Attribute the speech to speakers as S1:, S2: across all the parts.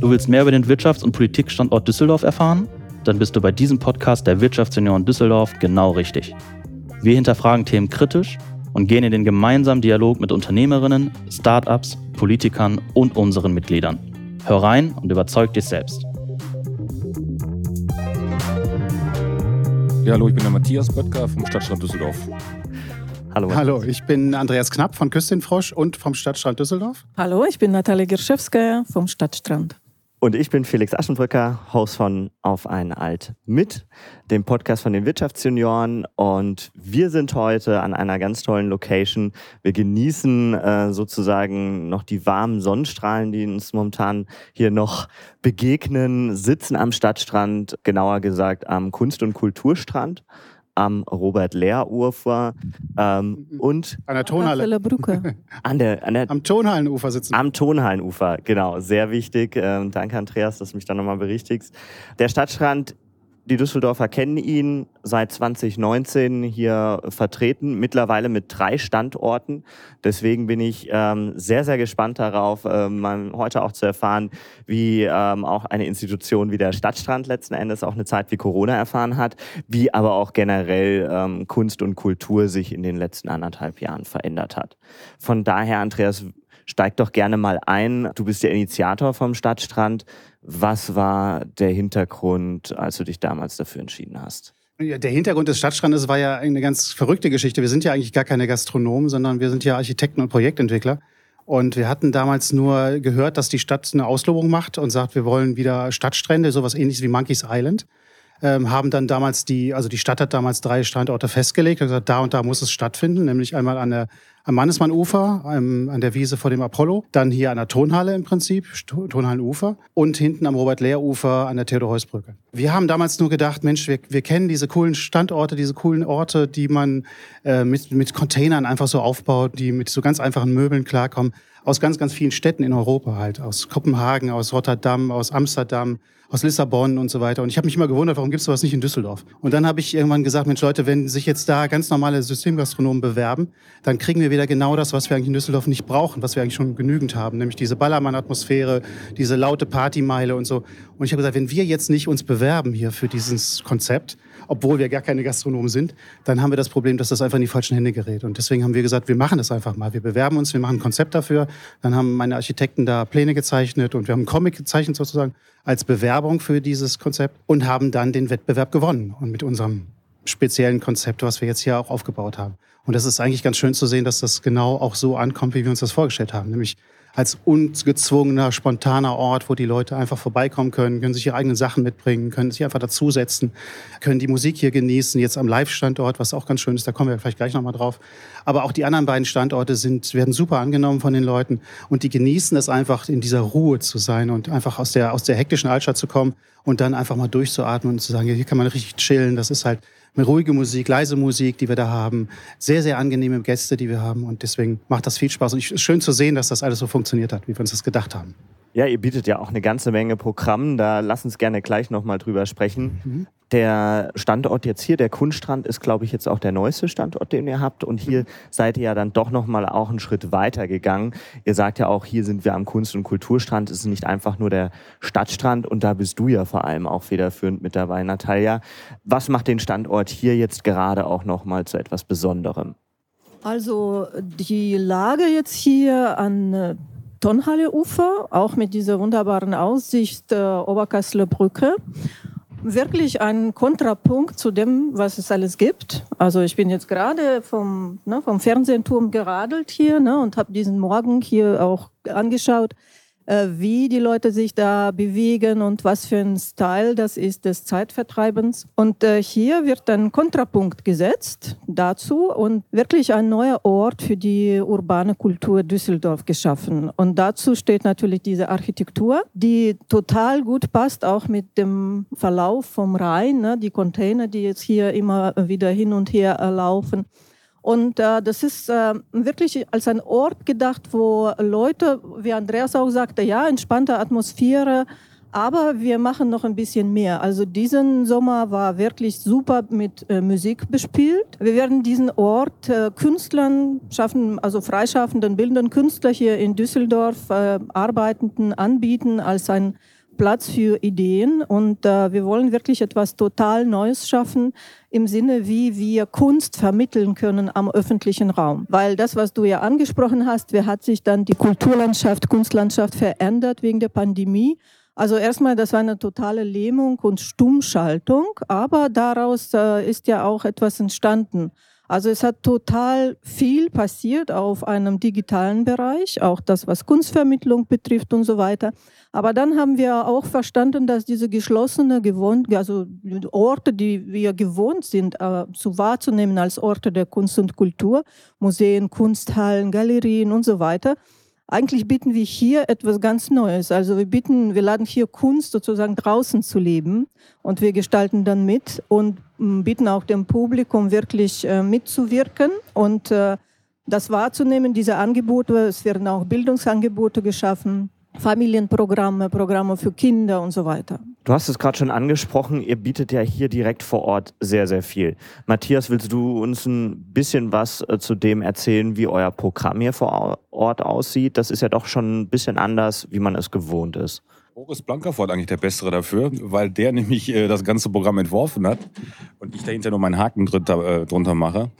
S1: Du willst mehr über den Wirtschafts- und Politikstandort Düsseldorf erfahren? Dann bist du bei diesem Podcast der Wirtschaftsunion Düsseldorf genau richtig. Wir hinterfragen Themen kritisch und gehen in den gemeinsamen Dialog mit Unternehmerinnen, Startups, Politikern und unseren Mitgliedern. Hör rein und überzeug dich selbst.
S2: Ja, hallo, ich bin der Matthias Böttger vom Stadtstrand Düsseldorf.
S3: Hallo. Hallo, ich bin Andreas Knapp von Küstinfrosch und vom Stadtstrand Düsseldorf.
S4: Hallo, ich bin Natalia Girschewskaja vom Stadtstrand.
S5: Und ich bin Felix Aschenbrücker, Host von Auf ein Alt mit, dem Podcast von den Wirtschaftsjunioren. Und wir sind heute an einer ganz tollen Location. Wir genießen äh, sozusagen noch die warmen Sonnenstrahlen, die uns momentan hier noch begegnen, sitzen am Stadtstrand, genauer gesagt am Kunst- und Kulturstrand am Robert-Lehr-Ufer ähm, mhm. und
S3: an der Tonhalle.
S5: An der, an der,
S3: am Tonhallenufer sitzen.
S5: Am Tonhallenufer, genau. Sehr wichtig. Ähm, danke, Andreas, dass du mich da nochmal berichtigst. Der Stadtstrand die Düsseldorfer kennen ihn seit 2019 hier vertreten, mittlerweile mit drei Standorten. Deswegen bin ich ähm, sehr, sehr gespannt darauf, ähm, heute auch zu erfahren, wie ähm, auch eine Institution wie der Stadtstrand letzten Endes auch eine Zeit wie Corona erfahren hat, wie aber auch generell ähm, Kunst und Kultur sich in den letzten anderthalb Jahren verändert hat. Von daher, Andreas, steig doch gerne mal ein. Du bist der Initiator vom Stadtstrand. Was war der Hintergrund, als du dich damals dafür entschieden hast?
S3: Der Hintergrund des Stadtstrandes war ja eine ganz verrückte Geschichte. Wir sind ja eigentlich gar keine Gastronomen, sondern wir sind ja Architekten und Projektentwickler. Und wir hatten damals nur gehört, dass die Stadt eine Auslobung macht und sagt, wir wollen wieder Stadtstrände, sowas ähnliches wie Monkeys Island ähm, haben dann damals die, also die Stadt hat damals drei Standorte festgelegt und gesagt, da und da muss es stattfinden, nämlich einmal an der am Mannesmannufer, an der Wiese vor dem Apollo, dann hier an der Tonhalle im Prinzip, Tonhallenufer und hinten am Robert-Lehr-Ufer an der Theodor-Heuss-Brücke. Wir haben damals nur gedacht, Mensch, wir, wir kennen diese coolen Standorte, diese coolen Orte, die man äh, mit, mit Containern einfach so aufbaut, die mit so ganz einfachen Möbeln klarkommen, aus ganz, ganz vielen Städten in Europa halt, aus Kopenhagen, aus Rotterdam, aus Amsterdam, aus Lissabon und so weiter. Und ich habe mich immer gewundert, warum gibt es sowas nicht in Düsseldorf? Und dann habe ich irgendwann gesagt, Mensch Leute, wenn sich jetzt da ganz normale Systemgastronomen bewerben, dann kriegen wir wieder genau das, was wir eigentlich in Düsseldorf nicht brauchen, was wir eigentlich schon genügend haben, nämlich diese Ballermann-Atmosphäre, diese laute Partymeile und so. Und ich habe gesagt, wenn wir jetzt nicht uns bewerben hier für dieses Konzept, obwohl wir gar keine Gastronomen sind, dann haben wir das Problem, dass das einfach in die falschen Hände gerät. Und deswegen haben wir gesagt, wir machen das einfach mal. Wir bewerben uns, wir machen ein Konzept dafür. Dann haben meine Architekten da Pläne gezeichnet und wir haben einen Comic gezeichnet sozusagen als Bewerbung für dieses Konzept und haben dann den Wettbewerb gewonnen. Und mit unserem speziellen Konzept, was wir jetzt hier auch aufgebaut haben. Und das ist eigentlich ganz schön zu sehen, dass das genau auch so ankommt, wie wir uns das vorgestellt haben. Nämlich als ungezwungener, spontaner Ort, wo die Leute einfach vorbeikommen können, können sich ihre eigenen Sachen mitbringen, können sich einfach dazusetzen, können die Musik hier genießen, jetzt am Live-Standort, was auch ganz schön ist, da kommen wir vielleicht gleich nochmal drauf. Aber auch die anderen beiden Standorte sind, werden super angenommen von den Leuten und die genießen es einfach, in dieser Ruhe zu sein und einfach aus der, aus der hektischen Altstadt zu kommen und dann einfach mal durchzuatmen und zu sagen, hier kann man richtig chillen, das ist halt mit ruhige Musik, leise Musik, die wir da haben. Sehr, sehr angenehme Gäste, die wir haben. Und deswegen macht das viel Spaß. Und es ist schön zu sehen, dass das alles so funktioniert hat, wie wir uns das gedacht haben.
S5: Ja, ihr bietet ja auch eine ganze Menge Programm. Da lass uns gerne gleich nochmal drüber sprechen. Mhm. Der Standort jetzt hier, der Kunststrand, ist, glaube ich, jetzt auch der neueste Standort, den ihr habt. Und hier seid ihr ja dann doch nochmal auch einen Schritt weiter gegangen. Ihr sagt ja auch, hier sind wir am Kunst- und Kulturstrand. Es ist nicht einfach nur der Stadtstrand. Und da bist du ja vor allem auch federführend mit dabei, Natalia. Was macht den Standort hier jetzt gerade auch nochmal zu etwas Besonderem?
S4: Also die Lage jetzt hier an äh, Tonhalle-Ufer, auch mit dieser wunderbaren Aussicht äh, Oberkassler Brücke wirklich ein Kontrapunkt zu dem, was es alles gibt. Also ich bin jetzt gerade vom, ne, vom Fernsehturm geradelt hier ne, und habe diesen Morgen hier auch angeschaut, wie die Leute sich da bewegen und was für ein Style das ist des Zeitvertreibens. Und äh, hier wird ein Kontrapunkt gesetzt dazu und wirklich ein neuer Ort für die urbane Kultur Düsseldorf geschaffen. Und dazu steht natürlich diese Architektur, die total gut passt, auch mit dem Verlauf vom Rhein, ne? die Container, die jetzt hier immer wieder hin und her äh, laufen. Und äh, das ist äh, wirklich als ein Ort gedacht, wo Leute, wie Andreas auch sagte, ja, entspannte Atmosphäre, Aber wir machen noch ein bisschen mehr. Also diesen Sommer war wirklich super mit äh, Musik bespielt. Wir werden diesen Ort äh, Künstlern schaffen, also freischaffenden bildenden Künstler hier in Düsseldorf, äh, Arbeitenden anbieten als ein Platz für Ideen und äh, wir wollen wirklich etwas total Neues schaffen im Sinne, wie wir Kunst vermitteln können am öffentlichen Raum. Weil das, was du ja angesprochen hast, wie hat sich dann die Kulturlandschaft, Kunstlandschaft verändert wegen der Pandemie. Also erstmal, das war eine totale Lähmung und Stummschaltung, aber daraus äh, ist ja auch etwas entstanden. Also es hat total viel passiert auf einem digitalen Bereich, auch das, was Kunstvermittlung betrifft und so weiter. Aber dann haben wir auch verstanden, dass diese geschlossene gewohnt, also Orte, die wir gewohnt sind, äh, zu wahrzunehmen als Orte der Kunst und Kultur, Museen, Kunsthallen, Galerien und so weiter, eigentlich bieten wir hier etwas ganz Neues. Also wir bieten, wir laden hier Kunst sozusagen draußen zu leben und wir gestalten dann mit und mm, bieten auch dem Publikum wirklich äh, mitzuwirken und äh, das wahrzunehmen, diese Angebote. Es werden auch Bildungsangebote geschaffen. Familienprogramme, Programme für Kinder und so weiter.
S5: Du hast es gerade schon angesprochen, ihr bietet ja hier direkt vor Ort sehr, sehr viel. Matthias, willst du uns ein bisschen was äh, zu dem erzählen, wie euer Programm hier vor Ort aussieht? Das ist ja doch schon ein bisschen anders, wie man es gewohnt ist.
S2: Boris Blankerfort eigentlich der Bessere dafür, weil der nämlich äh, das ganze Programm entworfen hat und ich dahinter nur meinen Haken drunter, äh, drunter mache.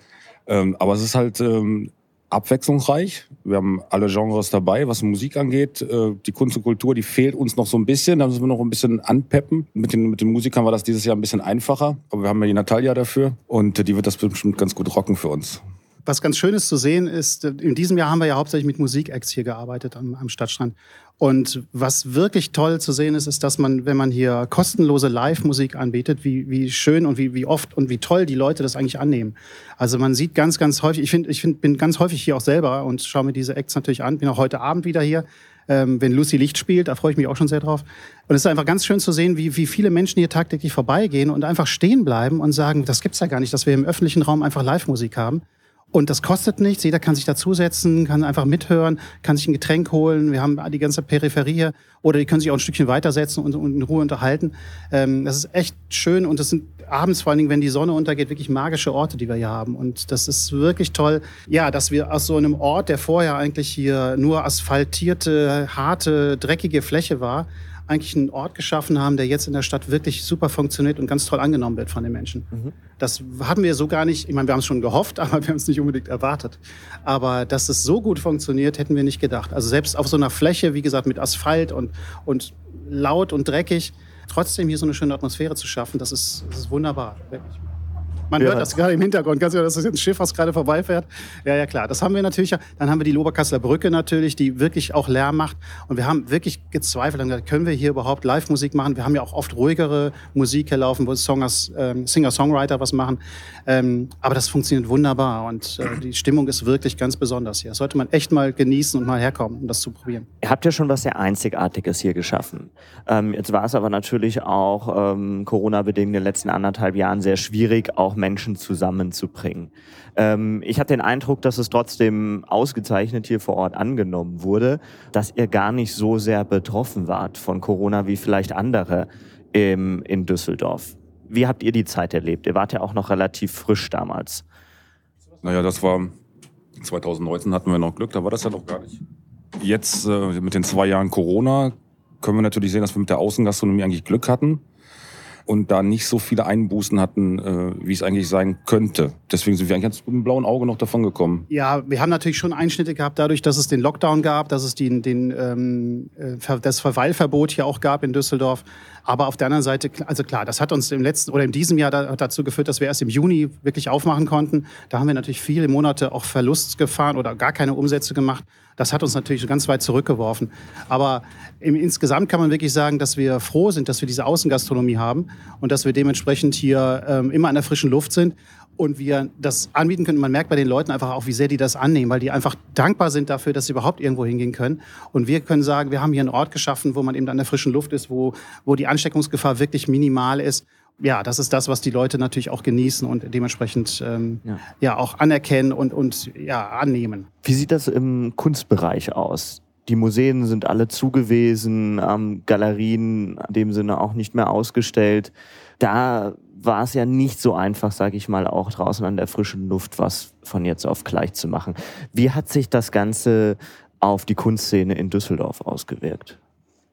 S2: Ähm, aber es ist halt ähm, abwechslungsreich. Wir haben alle Genres dabei, was Musik angeht. Äh, die Kunst und Kultur, die fehlt uns noch so ein bisschen. Da müssen wir noch ein bisschen anpeppen. Mit den, mit den Musikern war das dieses Jahr ein bisschen einfacher. Aber wir haben ja die Natalia dafür und die wird das bestimmt ganz gut rocken für uns.
S3: Was ganz schön ist zu sehen, ist, in diesem Jahr haben wir ja hauptsächlich mit Musikacts hier gearbeitet am, am Stadtstrand. Und was wirklich toll zu sehen ist, ist, dass man, wenn man hier kostenlose Live-Musik anbietet, wie, wie schön und wie, wie oft und wie toll die Leute das eigentlich annehmen. Also man sieht ganz, ganz häufig, ich finde, ich find, bin ganz häufig hier auch selber und schaue mir diese Acts natürlich an, bin auch heute Abend wieder hier. Ähm, wenn Lucy Licht spielt, da freue ich mich auch schon sehr drauf. Und es ist einfach ganz schön zu sehen, wie, wie viele Menschen hier tagtäglich vorbeigehen und einfach stehen bleiben und sagen, das gibt's ja gar nicht, dass wir im öffentlichen Raum einfach Live-Musik haben. Und das kostet nichts. Jeder kann sich dazusetzen, kann einfach mithören, kann sich ein Getränk holen. Wir haben die ganze Peripherie hier. Oder die können sich auch ein Stückchen weitersetzen und, und in Ruhe unterhalten. Ähm, das ist echt schön. Und das sind abends vor allen Dingen, wenn die Sonne untergeht, wirklich magische Orte, die wir hier haben. Und das ist wirklich toll. Ja, dass wir aus so einem Ort, der vorher eigentlich hier nur asphaltierte, harte, dreckige Fläche war, eigentlich einen Ort geschaffen haben, der jetzt in der Stadt wirklich super funktioniert und ganz toll angenommen wird von den Menschen. Mhm. Das haben wir so gar nicht, ich meine, wir haben es schon gehofft, aber wir haben es nicht unbedingt erwartet. Aber dass es so gut funktioniert, hätten wir nicht gedacht. Also selbst auf so einer Fläche, wie gesagt, mit Asphalt und, und laut und dreckig, trotzdem hier so eine schöne Atmosphäre zu schaffen, das ist, das ist wunderbar, wirklich. Man ja. hört das gerade im Hintergrund. Ganz genau, das ist ein Schiff, was gerade vorbeifährt. Ja, ja, klar. Das haben wir natürlich. Dann haben wir die Loberkasseler Brücke natürlich, die wirklich auch Lärm macht. Und wir haben wirklich gezweifelt und gesagt, können wir hier überhaupt Live-Musik machen? Wir haben ja auch oft ruhigere Musik hier laufen, wo Songers, ähm, Singer-Songwriter was machen. Ähm, aber das funktioniert wunderbar und äh, die Stimmung ist wirklich ganz besonders hier. Das sollte man echt mal genießen und mal herkommen, um das zu probieren.
S5: Ihr habt ja schon was sehr Einzigartiges hier geschaffen. Ähm, jetzt war es aber natürlich auch ähm, Corona-bedingt in den letzten anderthalb Jahren sehr schwierig, auch Menschen zusammenzubringen. Ähm, ich hatte den Eindruck, dass es trotzdem ausgezeichnet hier vor Ort angenommen wurde, dass ihr gar nicht so sehr betroffen wart von Corona wie vielleicht andere im, in Düsseldorf. Wie habt ihr die Zeit erlebt? Ihr wart ja auch noch relativ frisch damals.
S2: Naja, das war 2019 hatten wir noch Glück, da war das ja noch gar nicht. Jetzt äh, mit den zwei Jahren Corona können wir natürlich sehen, dass wir mit der Außengastronomie eigentlich Glück hatten und da nicht so viele Einbußen hatten, äh, wie es eigentlich sein könnte. Deswegen sind wir eigentlich ganz mit einem blauen Auge noch davon gekommen.
S3: Ja, wir haben natürlich schon Einschnitte gehabt, dadurch, dass es den Lockdown gab, dass es den, den, ähm, äh, das Verweilverbot hier auch gab in Düsseldorf. Aber auf der anderen Seite, also klar, das hat uns im letzten oder in diesem Jahr dazu geführt, dass wir erst im Juni wirklich aufmachen konnten. Da haben wir natürlich viele Monate auch Verlust gefahren oder gar keine Umsätze gemacht. Das hat uns natürlich ganz weit zurückgeworfen. Aber im, insgesamt kann man wirklich sagen, dass wir froh sind, dass wir diese Außengastronomie haben und dass wir dementsprechend hier ähm, immer an der frischen Luft sind und wir das anbieten können. Man merkt bei den Leuten einfach auch, wie sehr die das annehmen, weil die einfach dankbar sind dafür, dass sie überhaupt irgendwo hingehen können. Und wir können sagen, wir haben hier einen Ort geschaffen, wo man eben an der frischen Luft ist, wo, wo die Ansteckungsgefahr wirklich minimal ist. Ja, das ist das, was die Leute natürlich auch genießen und dementsprechend ähm, ja. ja auch anerkennen und, und ja, annehmen.
S5: Wie sieht das im Kunstbereich aus? die Museen sind alle zugewiesen, ähm, Galerien in dem Sinne auch nicht mehr ausgestellt. Da war es ja nicht so einfach, sage ich mal, auch draußen an der frischen Luft was von jetzt auf gleich zu machen. Wie hat sich das Ganze auf die Kunstszene in Düsseldorf ausgewirkt?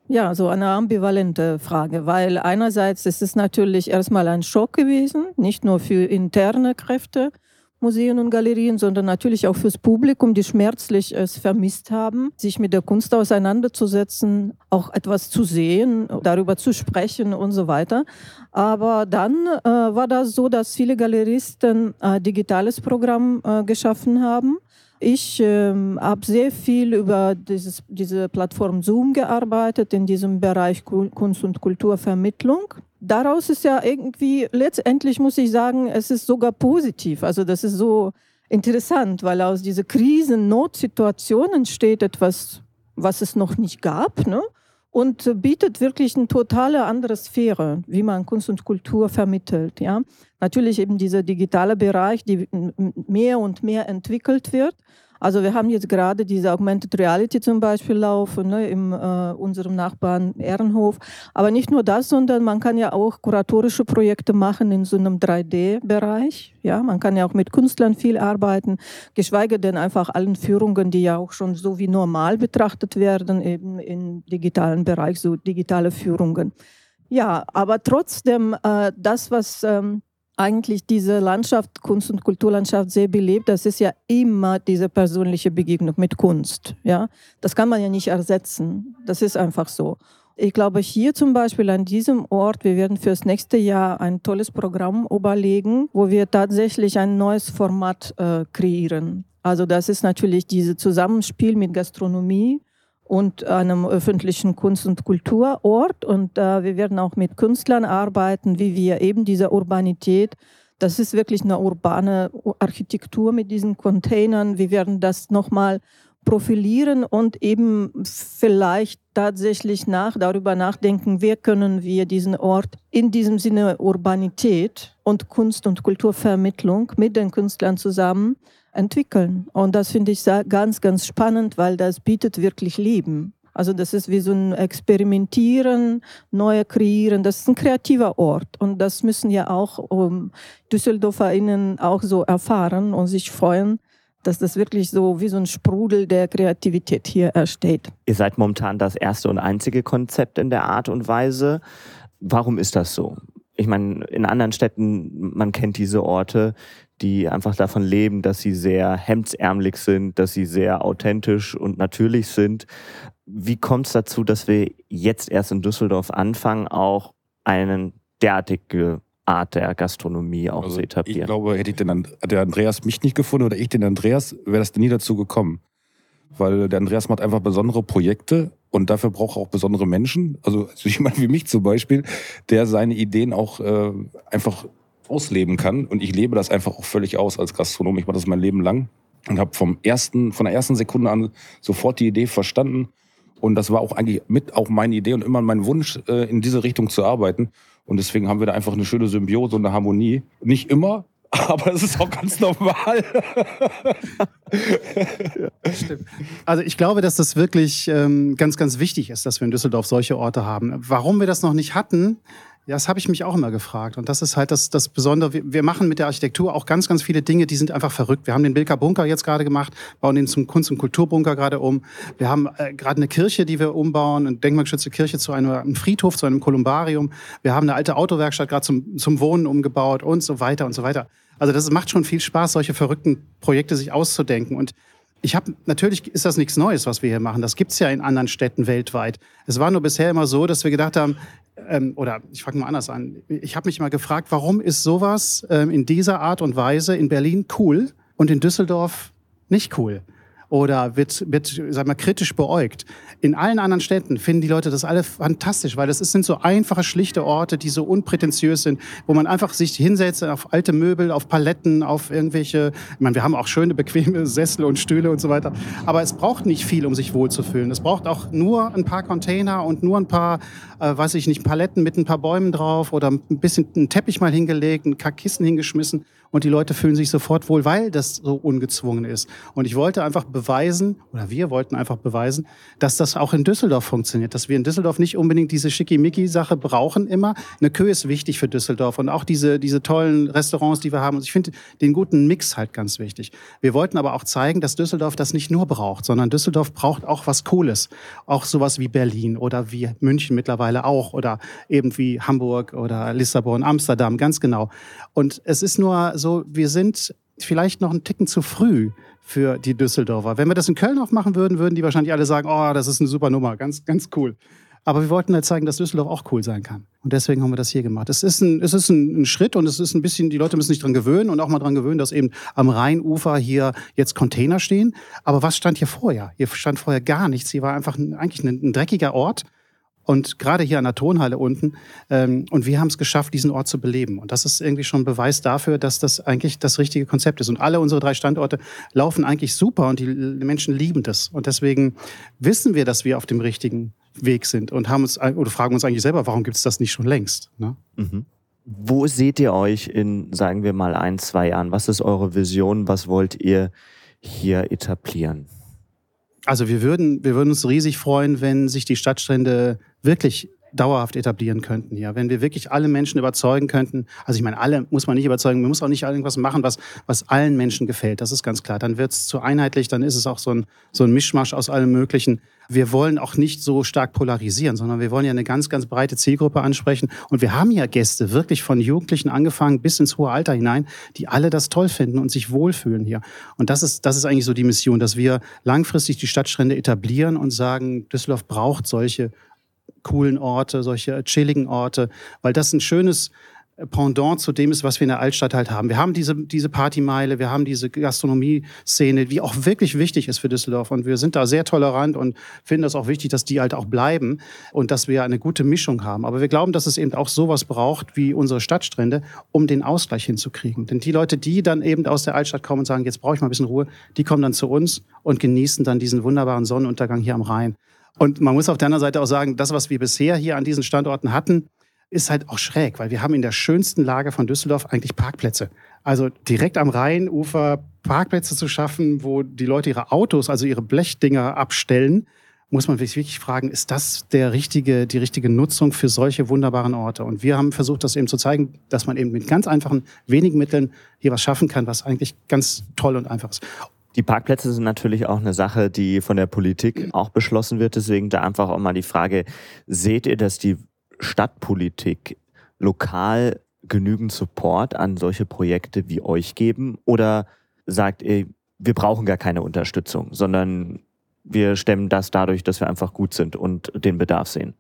S4: Ja, so eine ambivalente Frage, weil einerseits ist es natürlich erstmal ein Schock gewesen, nicht nur für interne Kräfte, Museen und Galerien, sondern natürlich auch fürs Publikum, die schmerzlich es vermisst haben, sich mit der Kunst auseinanderzusetzen, auch etwas zu sehen, darüber zu sprechen und so weiter. Aber dann äh, war das so, dass viele Galeristen ein digitales Programm äh, geschaffen haben ich ähm, habe sehr viel über dieses, diese Plattform Zoom gearbeitet in diesem Bereich Kunst- und Kulturvermittlung. Daraus ist ja irgendwie, letztendlich muss ich sagen, es ist sogar positiv. Also das ist so interessant, weil aus dieser Krisen, Notsituation entsteht etwas, was es noch nicht gab. Ne? und bietet wirklich eine totale andere Sphäre, wie man Kunst und Kultur vermittelt. Ja? Natürlich eben dieser digitale Bereich, der mehr und mehr entwickelt wird. Also wir haben jetzt gerade diese Augmented Reality zum Beispiel laufen ne, in äh, unserem Nachbarn Ehrenhof. Aber nicht nur das, sondern man kann ja auch kuratorische Projekte machen in so einem 3D-Bereich. Ja, man kann ja auch mit Künstlern viel arbeiten, geschweige denn einfach allen Führungen, die ja auch schon so wie normal betrachtet werden, eben im digitalen Bereich, so digitale Führungen. Ja, aber trotzdem, äh, das, was ähm, eigentlich diese Landschaft, Kunst- und Kulturlandschaft sehr belebt, das ist ja immer diese persönliche Begegnung mit Kunst. Ja? Das kann man ja nicht ersetzen. Das ist einfach so. Ich glaube, hier zum Beispiel an diesem Ort, wir werden fürs nächste Jahr ein tolles Programm überlegen, wo wir tatsächlich ein neues Format äh, kreieren. Also das ist natürlich dieses Zusammenspiel mit Gastronomie, und einem öffentlichen Kunst- und Kulturort. Und äh, wir werden auch mit Künstlern arbeiten, wie wir eben diese Urbanität, das ist wirklich eine urbane Architektur mit diesen Containern. Wir werden das nochmal profilieren und eben vielleicht tatsächlich nach, darüber nachdenken, wie können wir diesen Ort in diesem Sinne Urbanität und Kunst- und Kulturvermittlung mit den Künstlern zusammen entwickeln. Und das finde ich ganz, ganz spannend, weil das bietet wirklich Leben. Also das ist wie so ein Experimentieren, Neue kreieren. Das ist ein kreativer Ort. Und das müssen ja auch um, DüsseldorferInnen auch so erfahren und sich freuen, dass das wirklich so wie so ein Sprudel der Kreativität hier entsteht.
S5: Ihr seid momentan das erste und einzige Konzept in der Art und Weise. Warum ist das so? Ich meine, in anderen Städten, man kennt diese Orte, die einfach davon leben, dass sie sehr hemdsärmlich sind, dass sie sehr authentisch und natürlich sind. Wie kommt es dazu, dass wir jetzt erst in Düsseldorf anfangen, auch eine derartige Art der Gastronomie auch also zu etablieren?
S2: Ich glaube, hätte ich den, der Andreas mich nicht gefunden oder ich den Andreas, wäre das nie dazu gekommen. Weil der Andreas macht einfach besondere Projekte und dafür braucht er auch besondere Menschen. Also jemand wie mich zum Beispiel, der seine Ideen auch äh, einfach ausleben kann. Und ich lebe das einfach auch völlig aus als Gastronom. Ich mache das mein Leben lang und habe vom ersten, von der ersten Sekunde an sofort die Idee verstanden. Und das war auch eigentlich mit auch meine Idee und immer mein Wunsch, äh, in diese Richtung zu arbeiten. Und deswegen haben wir da einfach eine schöne Symbiose und eine Harmonie. Nicht immer, aber es ist auch ganz normal.
S3: Also ich glaube, dass das wirklich ähm, ganz, ganz wichtig ist, dass wir in Düsseldorf solche Orte haben. Warum wir das noch nicht hatten, das habe ich mich auch immer gefragt. Und das ist halt das, das Besondere. Wir machen mit der Architektur auch ganz, ganz viele Dinge, die sind einfach verrückt. Wir haben den Bilker Bunker jetzt gerade gemacht, bauen den zum Kunst- und Kulturbunker gerade um. Wir haben äh, gerade eine Kirche, die wir umbauen, eine denkmalgeschützte Kirche zu einem, einem Friedhof, zu einem Kolumbarium. Wir haben eine alte Autowerkstatt gerade zum, zum Wohnen umgebaut und so weiter und so weiter. Also das macht schon viel Spaß, solche verrückten Projekte sich auszudenken. Und ich habe natürlich ist das nichts Neues, was wir hier machen. Das gibt's ja in anderen Städten weltweit. Es war nur bisher immer so, dass wir gedacht haben, ähm, oder ich fange mal anders an. Ich habe mich mal gefragt, warum ist sowas ähm, in dieser Art und Weise in Berlin cool und in Düsseldorf nicht cool? oder wird, wird sag mal, kritisch beäugt. In allen anderen Städten finden die Leute das alle fantastisch, weil das sind so einfache, schlichte Orte, die so unprätentiös sind, wo man einfach sich hinsetzt auf alte Möbel, auf Paletten, auf irgendwelche, ich meine, wir haben auch schöne, bequeme Sessel und Stühle und so weiter, aber es braucht nicht viel, um sich wohlzufühlen. Es braucht auch nur ein paar Container und nur ein paar, äh, weiß ich nicht, Paletten mit ein paar Bäumen drauf oder ein bisschen einen Teppich mal hingelegt, ein Kissen hingeschmissen und die Leute fühlen sich sofort wohl, weil das so ungezwungen ist. Und ich wollte einfach beweisen, oder wir wollten einfach beweisen, dass das auch in Düsseldorf funktioniert, dass wir in Düsseldorf nicht unbedingt diese Schickimicki-Sache brauchen immer. Eine Kö ist wichtig für Düsseldorf und auch diese, diese tollen Restaurants, die wir haben. Und ich finde den guten Mix halt ganz wichtig. Wir wollten aber auch zeigen, dass Düsseldorf das nicht nur braucht, sondern Düsseldorf braucht auch was Cooles. Auch sowas wie Berlin oder wie München mittlerweile auch oder eben wie Hamburg oder Lissabon, Amsterdam, ganz genau. Und es ist nur so, wir sind vielleicht noch einen Ticken zu früh für die Düsseldorfer. Wenn wir das in Köln auch machen würden, würden die wahrscheinlich alle sagen, oh, das ist eine super Nummer, ganz, ganz cool. Aber wir wollten halt zeigen, dass Düsseldorf auch cool sein kann. Und deswegen haben wir das hier gemacht. Es ist ein, es ist ein, ein Schritt und es ist ein bisschen, die Leute müssen sich dran gewöhnen und auch mal dran gewöhnen, dass eben am Rheinufer hier jetzt Container stehen. Aber was stand hier vorher? Hier stand vorher gar nichts. Hier war einfach ein, eigentlich ein, ein dreckiger Ort und gerade hier an der Tonhalle unten. Ähm, und wir haben es geschafft, diesen Ort zu beleben. Und das ist irgendwie schon Beweis dafür, dass das eigentlich das richtige Konzept ist. Und alle unsere drei Standorte laufen eigentlich super und die Menschen lieben das. Und deswegen wissen wir, dass wir auf dem richtigen Weg sind und haben uns oder fragen uns eigentlich selber, warum gibt es das nicht schon längst? Ne?
S5: Mhm. Wo seht ihr euch in, sagen wir mal, ein, zwei Jahren? Was ist eure Vision? Was wollt ihr hier etablieren?
S3: Also wir würden, wir würden uns riesig freuen, wenn sich die Stadtstrände wirklich dauerhaft etablieren könnten hier. Wenn wir wirklich alle Menschen überzeugen könnten, also ich meine, alle muss man nicht überzeugen, man muss auch nicht irgendwas machen, was, was allen Menschen gefällt, das ist ganz klar. Dann wird es zu einheitlich, dann ist es auch so ein, so ein Mischmasch aus allem Möglichen. Wir wollen auch nicht so stark polarisieren, sondern wir wollen ja eine ganz, ganz breite Zielgruppe ansprechen. Und wir haben ja Gäste, wirklich von Jugendlichen angefangen bis ins hohe Alter hinein, die alle das toll finden und sich wohlfühlen hier. Und das ist, das ist eigentlich so die Mission, dass wir langfristig die Stadtstrände etablieren und sagen, Düsseldorf braucht solche coolen Orte, solche chilligen Orte, weil das ein schönes Pendant zu dem ist, was wir in der Altstadt halt haben. Wir haben diese, diese Partymeile, wir haben diese Gastronomie-Szene, die auch wirklich wichtig ist für Düsseldorf. Und wir sind da sehr tolerant und finden das auch wichtig, dass die halt auch bleiben und dass wir eine gute Mischung haben. Aber wir glauben, dass es eben auch sowas braucht wie unsere Stadtstrände, um den Ausgleich hinzukriegen. Denn die Leute, die dann eben aus der Altstadt kommen und sagen, jetzt brauche ich mal ein bisschen Ruhe, die kommen dann zu uns und genießen dann diesen wunderbaren Sonnenuntergang hier am Rhein. Und man muss auf der anderen Seite auch sagen, das, was wir bisher hier an diesen Standorten hatten, ist halt auch schräg, weil wir haben in der schönsten Lage von Düsseldorf eigentlich Parkplätze. Also direkt am Rheinufer Parkplätze zu schaffen, wo die Leute ihre Autos, also ihre Blechdinger abstellen, muss man sich wirklich fragen, ist das der richtige, die richtige Nutzung für solche wunderbaren Orte? Und wir haben versucht, das eben zu zeigen, dass man eben mit ganz einfachen, wenigen Mitteln hier was schaffen kann, was eigentlich ganz toll und einfach ist.
S5: Die Parkplätze sind natürlich auch eine Sache, die von der Politik auch beschlossen wird. Deswegen da einfach auch mal die Frage, seht ihr, dass die Stadtpolitik lokal genügend Support an solche Projekte wie euch geben? Oder sagt ihr, wir brauchen gar keine Unterstützung, sondern wir stemmen das dadurch, dass wir einfach gut sind und den Bedarf sehen?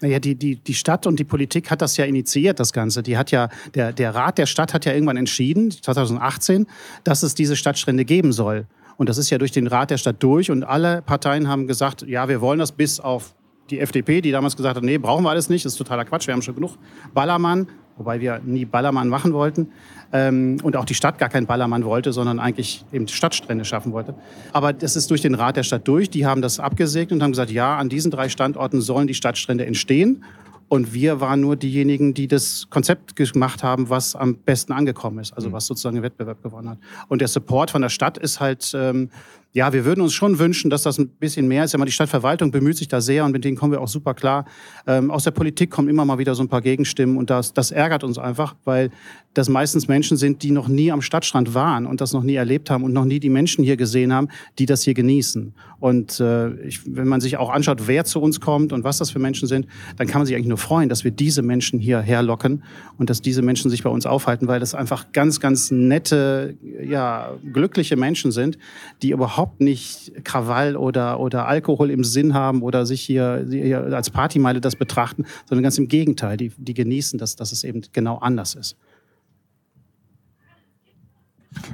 S3: Naja, die, die, die Stadt und die Politik hat das ja initiiert, das Ganze. Die hat ja, der, der Rat der Stadt hat ja irgendwann entschieden, 2018, dass es diese Stadtstrände geben soll. Und das ist ja durch den Rat der Stadt durch. Und alle Parteien haben gesagt, ja, wir wollen das bis auf die FDP, die damals gesagt hat, nee, brauchen wir alles nicht, das ist totaler Quatsch, wir haben schon genug Ballermann, wobei wir nie Ballermann machen wollten. Ähm, und auch die Stadt gar keinen Ballermann wollte, sondern eigentlich eben Stadtstrände schaffen wollte. Aber das ist durch den Rat der Stadt durch, die haben das abgesegnet und haben gesagt, ja, an diesen drei Standorten sollen die Stadtstrände entstehen. Und wir waren nur diejenigen, die das Konzept gemacht haben, was am besten angekommen ist, also mhm. was sozusagen den Wettbewerb gewonnen hat. Und der Support von der Stadt ist halt ähm, ja, wir würden uns schon wünschen, dass das ein bisschen mehr ist. Ja, die Stadtverwaltung bemüht sich da sehr und mit denen kommen wir auch super klar. Ähm, aus der Politik kommen immer mal wieder so ein paar Gegenstimmen und das, das ärgert uns einfach, weil das meistens Menschen sind, die noch nie am Stadtstrand waren und das noch nie erlebt haben und noch nie die Menschen hier gesehen haben, die das hier genießen. Und äh, ich, wenn man sich auch anschaut, wer zu uns kommt und was das für Menschen sind, dann kann man sich eigentlich nur freuen, dass wir diese Menschen hierher locken und dass diese Menschen sich bei uns aufhalten, weil das einfach ganz, ganz nette, ja, glückliche Menschen sind, die überhaupt überhaupt nicht Krawall oder, oder Alkohol im Sinn haben oder sich hier, hier als Partymeile das betrachten, sondern ganz im Gegenteil, die, die genießen, dass, dass es eben genau anders ist.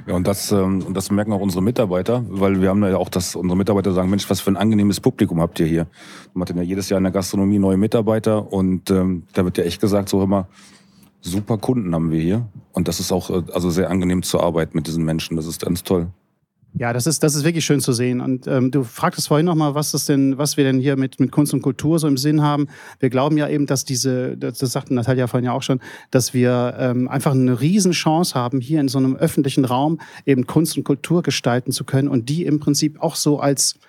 S2: Ja, und das, ähm, das merken auch unsere Mitarbeiter, weil wir haben ja auch, dass unsere Mitarbeiter sagen, Mensch, was für ein angenehmes Publikum habt ihr hier. Man hat ja jedes Jahr in der Gastronomie neue Mitarbeiter und ähm, da wird ja echt gesagt, so immer, super Kunden haben wir hier. Und das ist auch äh, also sehr angenehm zur Arbeit mit diesen Menschen. Das ist ganz toll.
S3: Ja, das ist, das ist wirklich schön zu sehen. Und ähm, du fragtest vorhin nochmal, was das denn, was wir denn hier mit, mit Kunst und Kultur so im Sinn haben. Wir glauben ja eben, dass diese, das, das sagte Natalia vorhin ja auch schon, dass wir ähm, einfach eine Riesenchance haben, hier in so einem öffentlichen Raum eben Kunst und Kultur gestalten zu können und die im Prinzip auch so als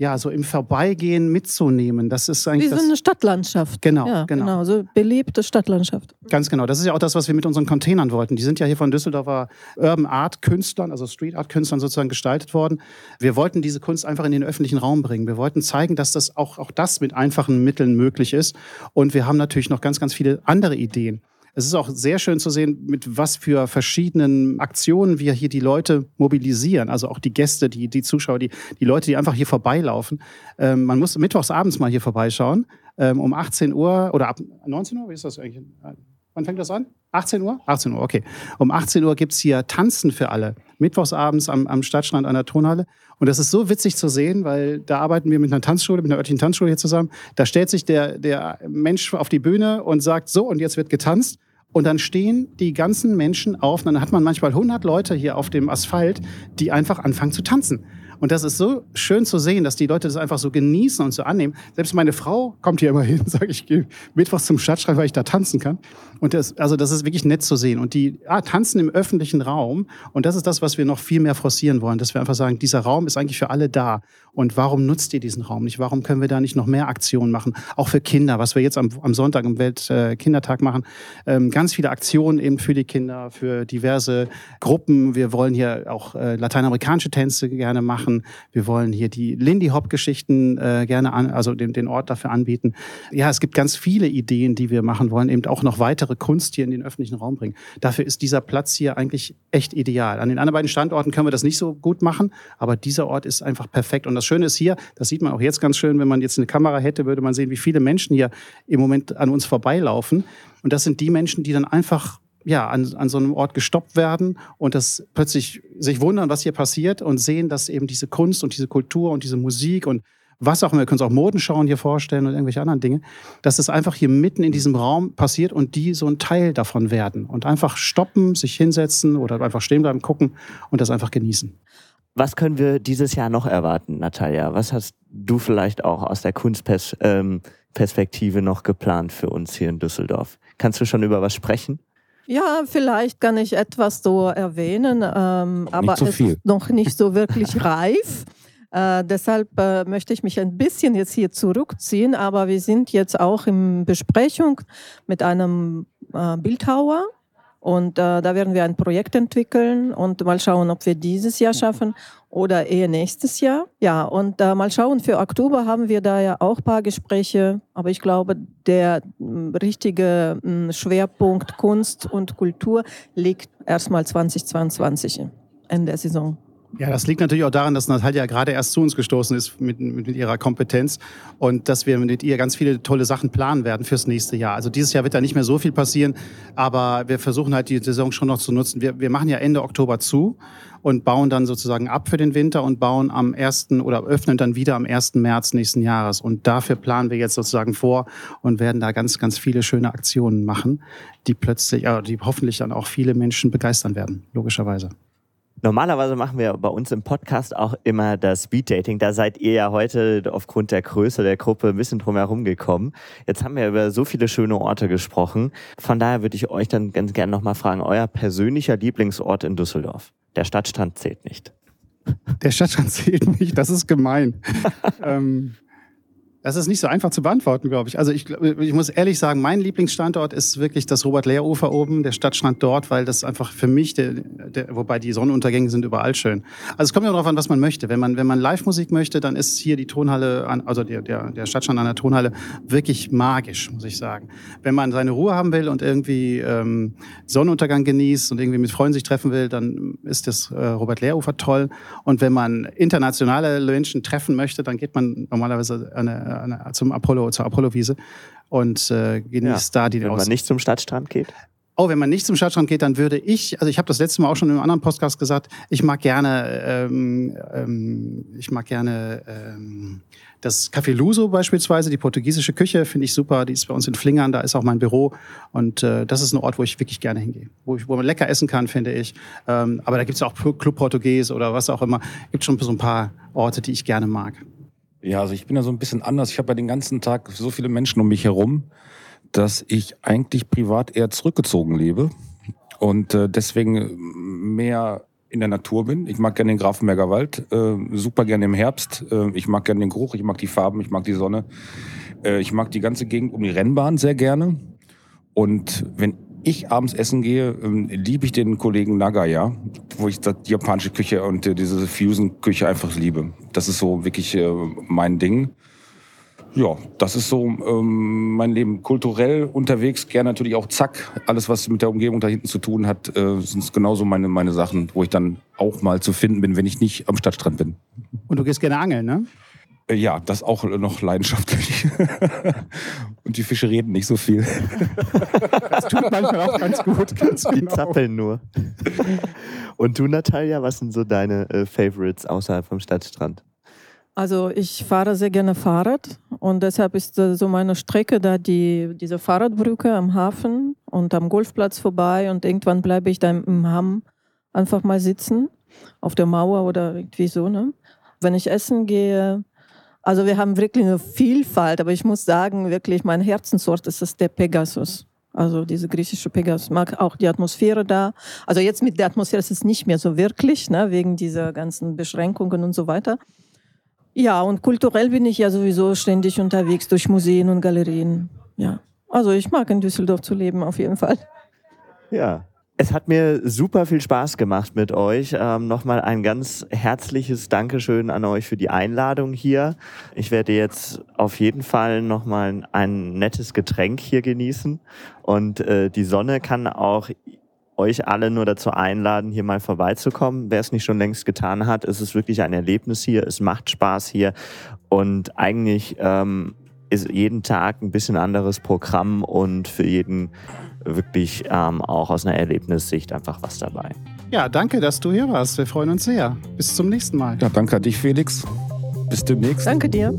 S3: ja, so im Vorbeigehen mitzunehmen. Das ist eigentlich.
S4: Wie so eine Stadtlandschaft.
S3: Genau,
S4: ja,
S3: genau.
S4: genau. So belebte Stadtlandschaft.
S3: Ganz genau. Das ist ja auch das, was wir mit unseren Containern wollten. Die sind ja hier von Düsseldorfer Urban Art Künstlern, also Street Art Künstlern sozusagen gestaltet worden. Wir wollten diese Kunst einfach in den öffentlichen Raum bringen. Wir wollten zeigen, dass das auch, auch das mit einfachen Mitteln möglich ist. Und wir haben natürlich noch ganz, ganz viele andere Ideen. Es ist auch sehr schön zu sehen, mit was für verschiedenen Aktionen wir hier die Leute mobilisieren. Also auch die Gäste, die, die Zuschauer, die, die Leute, die einfach hier vorbeilaufen. Ähm, man muss mittwochs abends mal hier vorbeischauen. Ähm, um 18 Uhr oder ab 19 Uhr, wie ist das eigentlich? Wann fängt das an? 18 Uhr? 18 Uhr, okay. Um 18 Uhr gibt es hier Tanzen für alle. Mittwochsabends am, am Stadtstrand an der Tonhalle. Und das ist so witzig zu sehen, weil da arbeiten wir mit einer Tanzschule, mit einer örtlichen Tanzschule hier zusammen. Da stellt sich der, der Mensch auf die Bühne und sagt, so, und jetzt wird getanzt. Und dann stehen die ganzen Menschen auf. Und dann hat man manchmal 100 Leute hier auf dem Asphalt, die einfach anfangen zu tanzen. Und das ist so schön zu sehen, dass die Leute das einfach so genießen und so annehmen. Selbst meine Frau kommt hier immer hin sagt, ich gehe mittwochs zum Stadtstrand, weil ich da tanzen kann. Und das, also das ist wirklich nett zu sehen. Und die ah, tanzen im öffentlichen Raum. Und das ist das, was wir noch viel mehr forcieren wollen, dass wir einfach sagen, dieser Raum ist eigentlich für alle da. Und warum nutzt ihr diesen Raum nicht? Warum können wir da nicht noch mehr Aktionen machen? Auch für Kinder, was wir jetzt am, am Sonntag im Weltkindertag machen. Ähm, ganz viele Aktionen eben für die Kinder, für diverse Gruppen. Wir wollen hier auch äh, lateinamerikanische Tänze gerne machen. Wir wollen hier die Lindy Hop Geschichten äh, gerne an, also den, den Ort dafür anbieten. Ja, es gibt ganz viele Ideen, die wir machen wollen, eben auch noch weitere Kunst hier in den öffentlichen Raum bringen. Dafür ist dieser Platz hier eigentlich echt ideal. An den anderen beiden Standorten können wir das nicht so gut machen, aber dieser Ort ist einfach perfekt. Und das Schöne ist hier, das sieht man auch jetzt ganz schön, wenn man jetzt eine Kamera hätte, würde man sehen, wie viele Menschen hier im Moment an uns vorbeilaufen. Und das sind die Menschen, die dann einfach ja, an, an so einem Ort gestoppt werden und das plötzlich sich wundern, was hier passiert und sehen, dass eben diese Kunst und diese Kultur und diese Musik und was auch immer, wir können uns auch Modenschauen hier vorstellen und irgendwelche anderen Dinge, dass es einfach hier mitten in diesem Raum passiert und die so ein Teil davon werden und einfach stoppen, sich hinsetzen oder einfach stehen bleiben, gucken und das einfach genießen.
S5: Was können wir dieses Jahr noch erwarten, Natalia? Was hast du vielleicht auch aus der Kunstperspektive noch geplant für uns hier in Düsseldorf? Kannst du schon über was sprechen?
S4: Ja, vielleicht kann ich etwas so erwähnen, ähm, aber
S2: so
S4: es ist noch nicht so wirklich reif. Äh, deshalb äh, möchte ich mich ein bisschen jetzt hier zurückziehen, aber wir sind jetzt auch in Besprechung mit einem äh, Bildhauer und äh, da werden wir ein Projekt entwickeln und mal schauen, ob wir dieses Jahr schaffen oder eher nächstes Jahr. Ja, und äh, mal schauen, für Oktober haben wir da ja auch ein paar Gespräche, aber ich glaube, der richtige Schwerpunkt Kunst und Kultur liegt erstmal 2022 in der Saison.
S3: Ja, das liegt natürlich auch daran, dass Natalia gerade erst zu uns gestoßen ist mit, mit, ihrer Kompetenz und dass wir mit ihr ganz viele tolle Sachen planen werden fürs nächste Jahr. Also dieses Jahr wird da nicht mehr so viel passieren, aber wir versuchen halt die Saison schon noch zu nutzen. Wir, wir machen ja Ende Oktober zu und bauen dann sozusagen ab für den Winter und bauen am 1. oder öffnen dann wieder am 1. März nächsten Jahres. Und dafür planen wir jetzt sozusagen vor und werden da ganz, ganz viele schöne Aktionen machen, die plötzlich, ja, die hoffentlich dann auch viele Menschen begeistern werden, logischerweise.
S5: Normalerweise machen wir bei uns im Podcast auch immer das Speed Dating. Da seid ihr ja heute aufgrund der Größe der Gruppe ein bisschen drum herum gekommen. Jetzt haben wir über so viele schöne Orte gesprochen. Von daher würde ich euch dann ganz gerne nochmal fragen, euer persönlicher Lieblingsort in Düsseldorf. Der Stadtstrand zählt nicht.
S3: Der Stadtstrand zählt nicht, das ist gemein. ähm, das ist nicht so einfach zu beantworten, glaube ich. Also ich, glaub- ich muss ehrlich sagen, mein Lieblingsstandort ist wirklich das Robert-Lehr-Ufer oben, der Stadtstrand dort, weil das einfach für mich, der, der, wobei die Sonnenuntergänge sind überall schön. Also es kommt ja darauf an, was man möchte. Wenn man, wenn man Live-Musik möchte, dann ist hier die Tonhalle, an, also der, der, der Stadtstrand an der Tonhalle wirklich magisch, muss ich sagen. Wenn man seine Ruhe haben will und irgendwie ähm, Sonnenuntergang genießt und irgendwie mit Freunden sich treffen will, dann ist das äh, Robert-Lehr-Ufer toll. Und wenn man internationale Menschen treffen möchte, dann geht man normalerweise an eine, eine, zum Apollo, zur Apollo-Wiese und äh, genießt da die
S5: Wenn man nicht zum Stadtstrand geht.
S3: Oh, wenn man nicht zum Stadtstrand geht, dann würde ich, also ich habe das letzte Mal auch schon in einem anderen Podcast gesagt, ich mag gerne, ähm, ähm, ich mag gerne ähm, das Café Luso beispielsweise, die portugiesische Küche finde ich super. Die ist bei uns in Flingern, da ist auch mein Büro und äh, das ist ein Ort, wo ich wirklich gerne hingehe, wo, ich, wo man lecker essen kann, finde ich. Ähm, aber da gibt es auch Club Portugues oder was auch immer. Gibt schon so ein paar Orte, die ich gerne mag.
S2: Ja, also ich bin ja so ein bisschen anders. Ich habe ja den ganzen Tag so viele Menschen um mich herum dass ich eigentlich privat eher zurückgezogen lebe und äh, deswegen mehr in der Natur bin. Ich mag gerne den Grafenberger Wald, äh, super gerne im Herbst. Äh, ich mag gerne den Geruch, ich mag die Farben, ich mag die Sonne. Äh, ich mag die ganze Gegend um die Rennbahn sehr gerne. Und wenn ich abends essen gehe, ähm, liebe ich den Kollegen Nagaya, wo ich die japanische Küche und äh, diese Fusion-Küche einfach liebe. Das ist so wirklich äh, mein Ding ja, das ist so ähm, mein Leben. Kulturell unterwegs, gerne natürlich auch zack. Alles, was mit der Umgebung da hinten zu tun hat, äh, sind genauso meine, meine Sachen, wo ich dann auch mal zu finden bin, wenn ich nicht am Stadtstrand bin.
S3: Und du gehst gerne angeln, ne?
S2: Äh, ja, das auch noch leidenschaftlich. Und die Fische reden nicht so viel.
S3: Das tut manchmal auch ganz gut. Ganz
S5: die genau. zappeln nur. Und du, Natalia, was sind so deine äh, Favorites außerhalb vom Stadtstrand?
S4: Also ich fahre sehr gerne Fahrrad und deshalb ist so meine Strecke da die, diese Fahrradbrücke am Hafen und am Golfplatz vorbei und irgendwann bleibe ich da im Hamm einfach mal sitzen auf der Mauer oder irgendwie so. Ne? Wenn ich essen gehe, also wir haben wirklich eine Vielfalt, aber ich muss sagen, wirklich mein Herzensort ist das der Pegasus. Also diese griechische Pegasus mag auch die Atmosphäre da. Also jetzt mit der Atmosphäre ist es nicht mehr so wirklich, ne, wegen dieser ganzen Beschränkungen und so weiter. Ja, und kulturell bin ich ja sowieso ständig unterwegs durch Museen und Galerien. Ja. Also ich mag in Düsseldorf zu leben, auf jeden Fall.
S5: Ja. Es hat mir super viel Spaß gemacht mit euch. Ähm, Nochmal ein ganz herzliches Dankeschön an euch für die Einladung hier. Ich werde jetzt auf jeden Fall nochmal ein nettes Getränk hier genießen. Und äh, die Sonne kann auch euch alle nur dazu einladen, hier mal vorbeizukommen. Wer es nicht schon längst getan hat, es ist wirklich ein Erlebnis hier. Es macht Spaß hier und eigentlich ähm, ist jeden Tag ein bisschen anderes Programm und für jeden wirklich ähm, auch aus einer Erlebnissicht einfach was dabei.
S3: Ja, danke, dass du hier warst. Wir freuen uns sehr. Bis zum nächsten Mal.
S2: Ja, danke an dich, Felix. Bis demnächst.
S4: Danke dir.